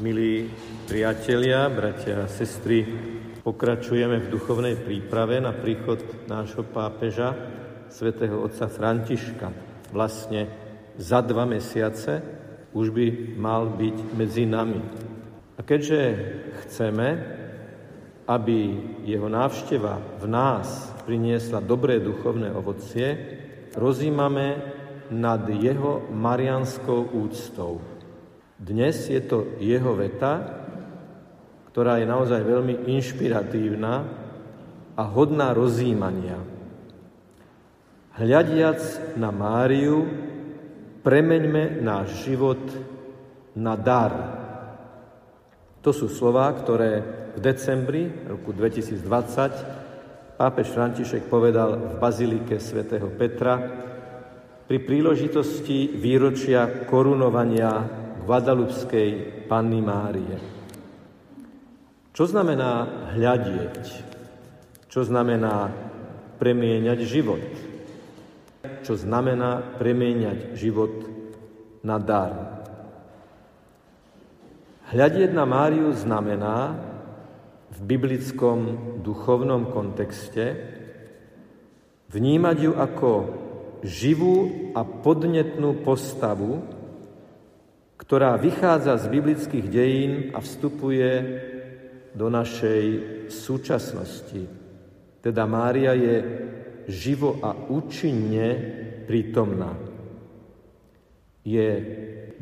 Milí priatelia, bratia a sestry, pokračujeme v duchovnej príprave na príchod nášho pápeža, svätého otca Františka. Vlastne za dva mesiace už by mal byť medzi nami. A keďže chceme, aby jeho návšteva v nás priniesla dobré duchovné ovocie, rozímame nad jeho marianskou úctou. Dnes je to jeho veta, ktorá je naozaj veľmi inšpiratívna a hodná rozjímania. Hľadiac na Máriu, premeňme náš život na dar. To sú slova, ktoré v decembri roku 2020 pápež František povedal v bazilike svätého Petra pri príležitosti výročia korunovania Guadalupskej Panny Márie. Čo znamená hľadieť? Čo znamená premieňať život? Čo znamená premieňať život na dar? Hľadieť na Máriu znamená v biblickom duchovnom kontexte vnímať ju ako živú a podnetnú postavu, ktorá vychádza z biblických dejín a vstupuje do našej súčasnosti. Teda Mária je živo a účinne prítomná. Je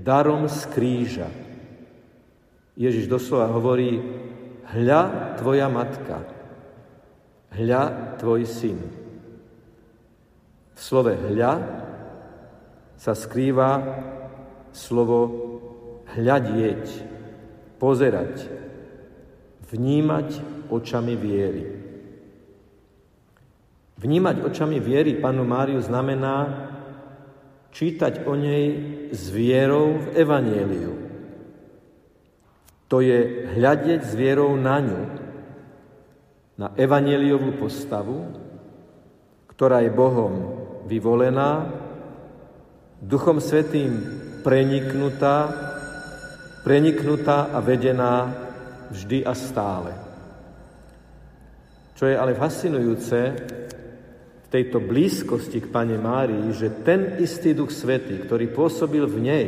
darom z kríža. Ježiš doslova hovorí, hľa tvoja matka, hľa tvoj syn. V slove hľa sa skrýva slovo hľadieť, pozerať, vnímať očami viery. Vnímať očami viery Panu Máriu znamená čítať o nej s vierou v Evanieliu. To je hľadieť s vierou na ňu, na evanieliovú postavu, ktorá je Bohom vyvolená, Duchom Svetým preniknutá preniknutá a vedená vždy a stále. Čo je ale fascinujúce v tejto blízkosti k Pane Márii, že ten istý Duch Svetý, ktorý pôsobil v nej,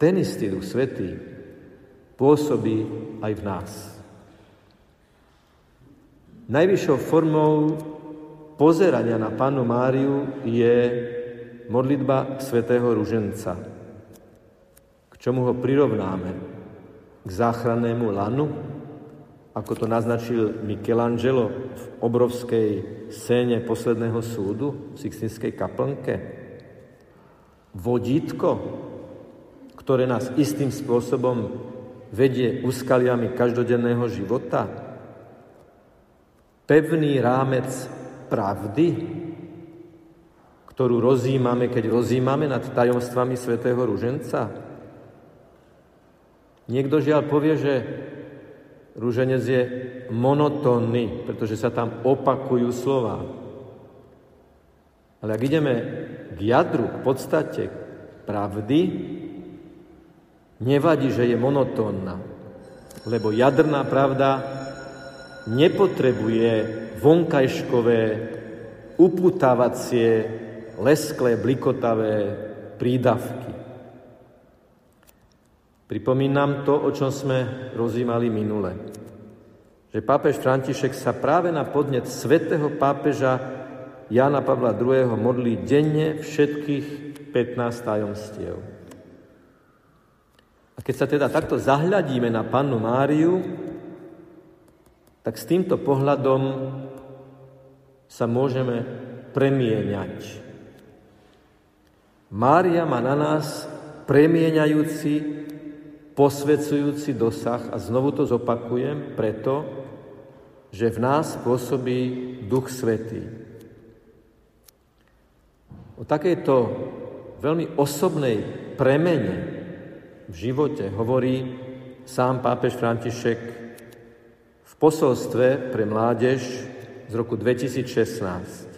ten istý Duch Svetý pôsobí aj v nás. Najvyššou formou pozerania na Panu Máriu je modlitba svätého Ruženca čomu ho prirovnáme? K záchrannému lanu? Ako to naznačil Michelangelo v obrovskej scéne posledného súdu v Sixtinskej kaplnke? Vodítko, ktoré nás istým spôsobom vedie úskaliami každodenného života? Pevný rámec pravdy, ktorú rozímame, keď rozímame nad tajomstvami svätého Ruženca? Niekto žiaľ povie, že rúženec je monotónny, pretože sa tam opakujú slova. Ale ak ideme k jadru, k podstate pravdy, nevadí, že je monotónna, lebo jadrná pravda nepotrebuje vonkajškové, uputávacie, lesklé, blikotavé prídavky. Pripomínam to, o čom sme rozímali minule. Že pápež František sa práve na podnet svätého pápeža Jana Pavla II. modlí denne všetkých 15 tajomstiev. A keď sa teda takto zahľadíme na pannu Máriu, tak s týmto pohľadom sa môžeme premieňať. Mária má na nás premieňajúci posvedzujúci dosah, a znovu to zopakujem, preto, že v nás pôsobí Duch Svetý. O takejto veľmi osobnej premene v živote hovorí sám pápež František v posolstve pre mládež z roku 2016.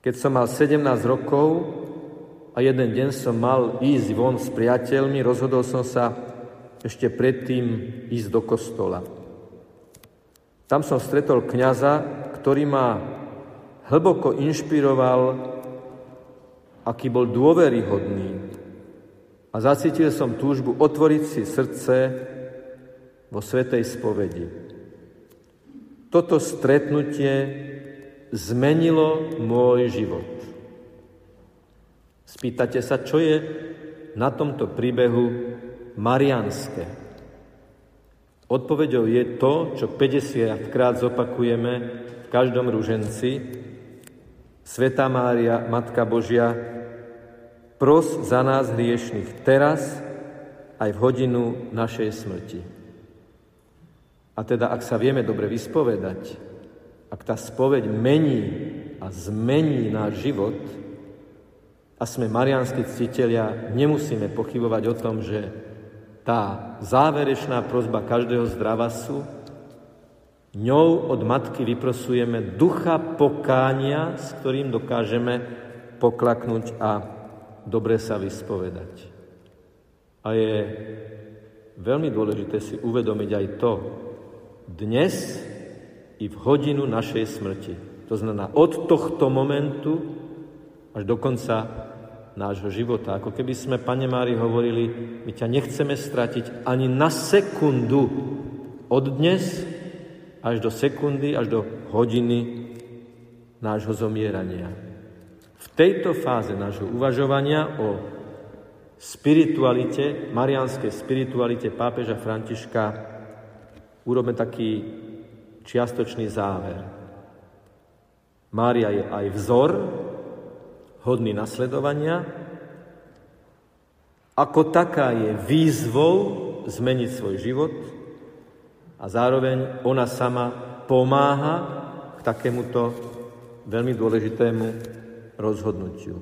Keď som mal 17 rokov, a jeden deň som mal ísť von s priateľmi, rozhodol som sa ešte predtým ísť do kostola. Tam som stretol kňaza, ktorý ma hlboko inšpiroval, aký bol dôveryhodný. A zacítil som túžbu otvoriť si srdce vo Svetej spovedi. Toto stretnutie zmenilo môj život. Spýtate sa, čo je na tomto príbehu marianské. Odpovedou je to, čo 50 krát zopakujeme v každom ruženci. Sveta Mária, Matka Božia, pros za nás hriešných teraz aj v hodinu našej smrti. A teda, ak sa vieme dobre vyspovedať, ak tá spoveď mení a zmení náš život, a sme marianskí ctitelia, nemusíme pochybovať o tom, že tá záverečná prozba každého zdravasu, ňou od matky vyprosujeme ducha pokánia, s ktorým dokážeme poklaknúť a dobre sa vyspovedať. A je veľmi dôležité si uvedomiť aj to, dnes i v hodinu našej smrti. To znamená od tohto momentu až do konca nášho života. Ako keby sme, Pane Mári, hovorili, my ťa nechceme stratiť ani na sekundu od dnes až do sekundy, až do hodiny nášho zomierania. V tejto fáze nášho uvažovania o spiritualite, marianskej spiritualite pápeža Františka urobme taký čiastočný záver. Mária je aj vzor, hodný nasledovania. Ako taká je výzvou zmeniť svoj život a zároveň ona sama pomáha k takémuto veľmi dôležitému rozhodnutiu.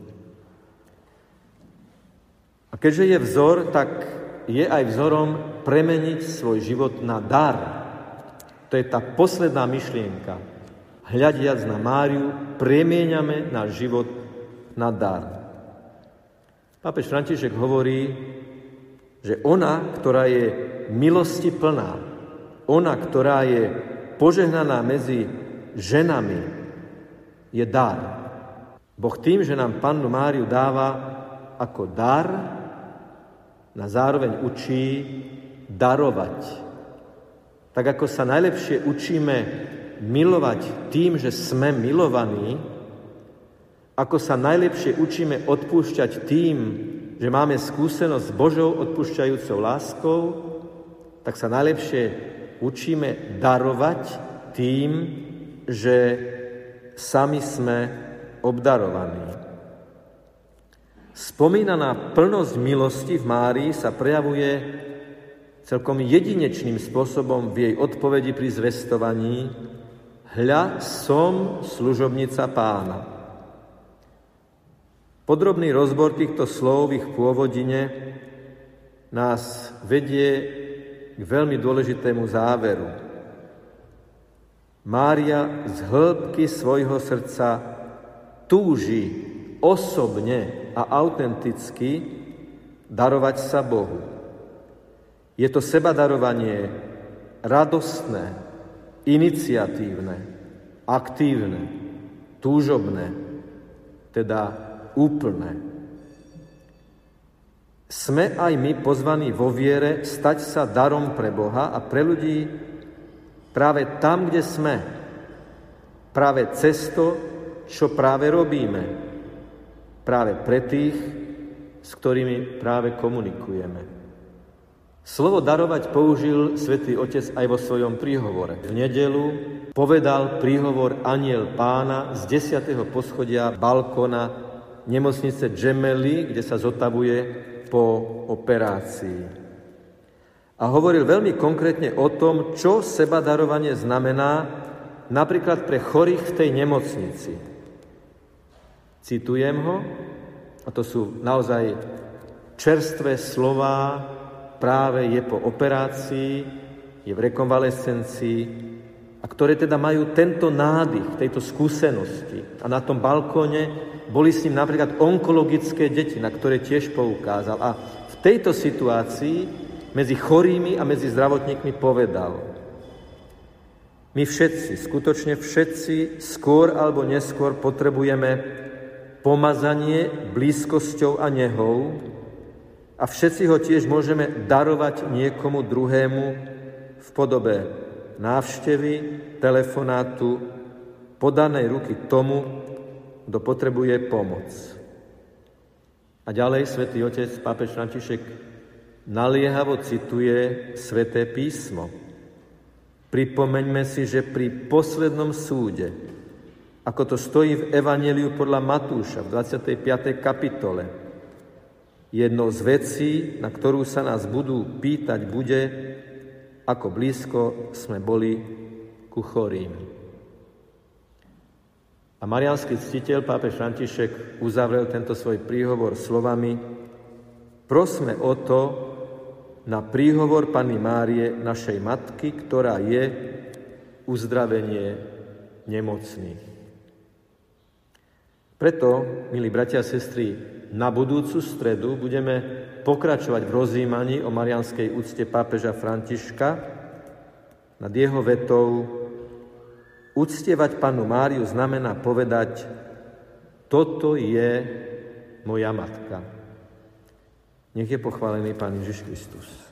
A keďže je vzor, tak je aj vzorom premeniť svoj život na dar. To je tá posledná myšlienka. Hľadiac na Máriu, premieňame náš život na dar. Pápež František hovorí, že ona, ktorá je milosti plná, ona, ktorá je požehnaná medzi ženami, je dar. Boh tým, že nám Pannu Máriu dáva ako dar, na zároveň učí darovať. Tak ako sa najlepšie učíme milovať tým, že sme milovaní, ako sa najlepšie učíme odpúšťať tým, že máme skúsenosť s Božou odpúšťajúcou láskou, tak sa najlepšie učíme darovať tým, že sami sme obdarovaní. Spomínaná plnosť milosti v Márii sa prejavuje celkom jedinečným spôsobom v jej odpovedi pri zvestovaní Hľa som služobnica pána. Podrobný rozbor týchto slov v ich pôvodine nás vedie k veľmi dôležitému záveru. Mária z hĺbky svojho srdca túži osobne a autenticky darovať sa Bohu. Je to sebadarovanie radostné, iniciatívne, aktívne, túžobné, teda úplné. Sme aj my pozvaní vo viere stať sa darom pre Boha a pre ľudí práve tam, kde sme. Práve cez to, čo práve robíme. Práve pre tých, s ktorými práve komunikujeme. Slovo darovať použil svätý Otec aj vo svojom príhovore. V nedelu povedal príhovor aniel pána z desiatého poschodia balkona nemocnice Gemelli, kde sa zotavuje po operácii. A hovoril veľmi konkrétne o tom, čo seba darovanie znamená napríklad pre chorých v tej nemocnici. Citujem ho, a to sú naozaj čerstvé slova, práve je po operácii, je v rekonvalescencii, a ktoré teda majú tento nádych, tejto skúsenosti. A na tom balkóne boli s ním napríklad onkologické deti, na ktoré tiež poukázal. A v tejto situácii medzi chorými a medzi zdravotníkmi povedal, my všetci, skutočne všetci, skôr alebo neskôr potrebujeme pomazanie blízkosťou a nehou a všetci ho tiež môžeme darovať niekomu druhému v podobe návštevy, telefonátu, podanej ruky tomu, kto potrebuje pomoc. A ďalej svätý Otec, pápež František, naliehavo cituje sväté písmo. Pripomeňme si, že pri poslednom súde, ako to stojí v Evangeliu podľa Matúša v 25. kapitole, jednou z vecí, na ktorú sa nás budú pýtať, bude, ako blízko sme boli ku chorým. A marianský ctiteľ, pápež František, uzavrel tento svoj príhovor slovami Prosme o to na príhovor Panny Márie, našej matky, ktorá je uzdravenie nemocných. Preto, milí bratia a sestry, na budúcu stredu budeme pokračovať v rozímaní o marianskej úcte pápeža Františka nad jeho vetou Uctievať panu Máriu znamená povedať, toto je moja matka. Nech je pochválený Pán Ježiš Kristus.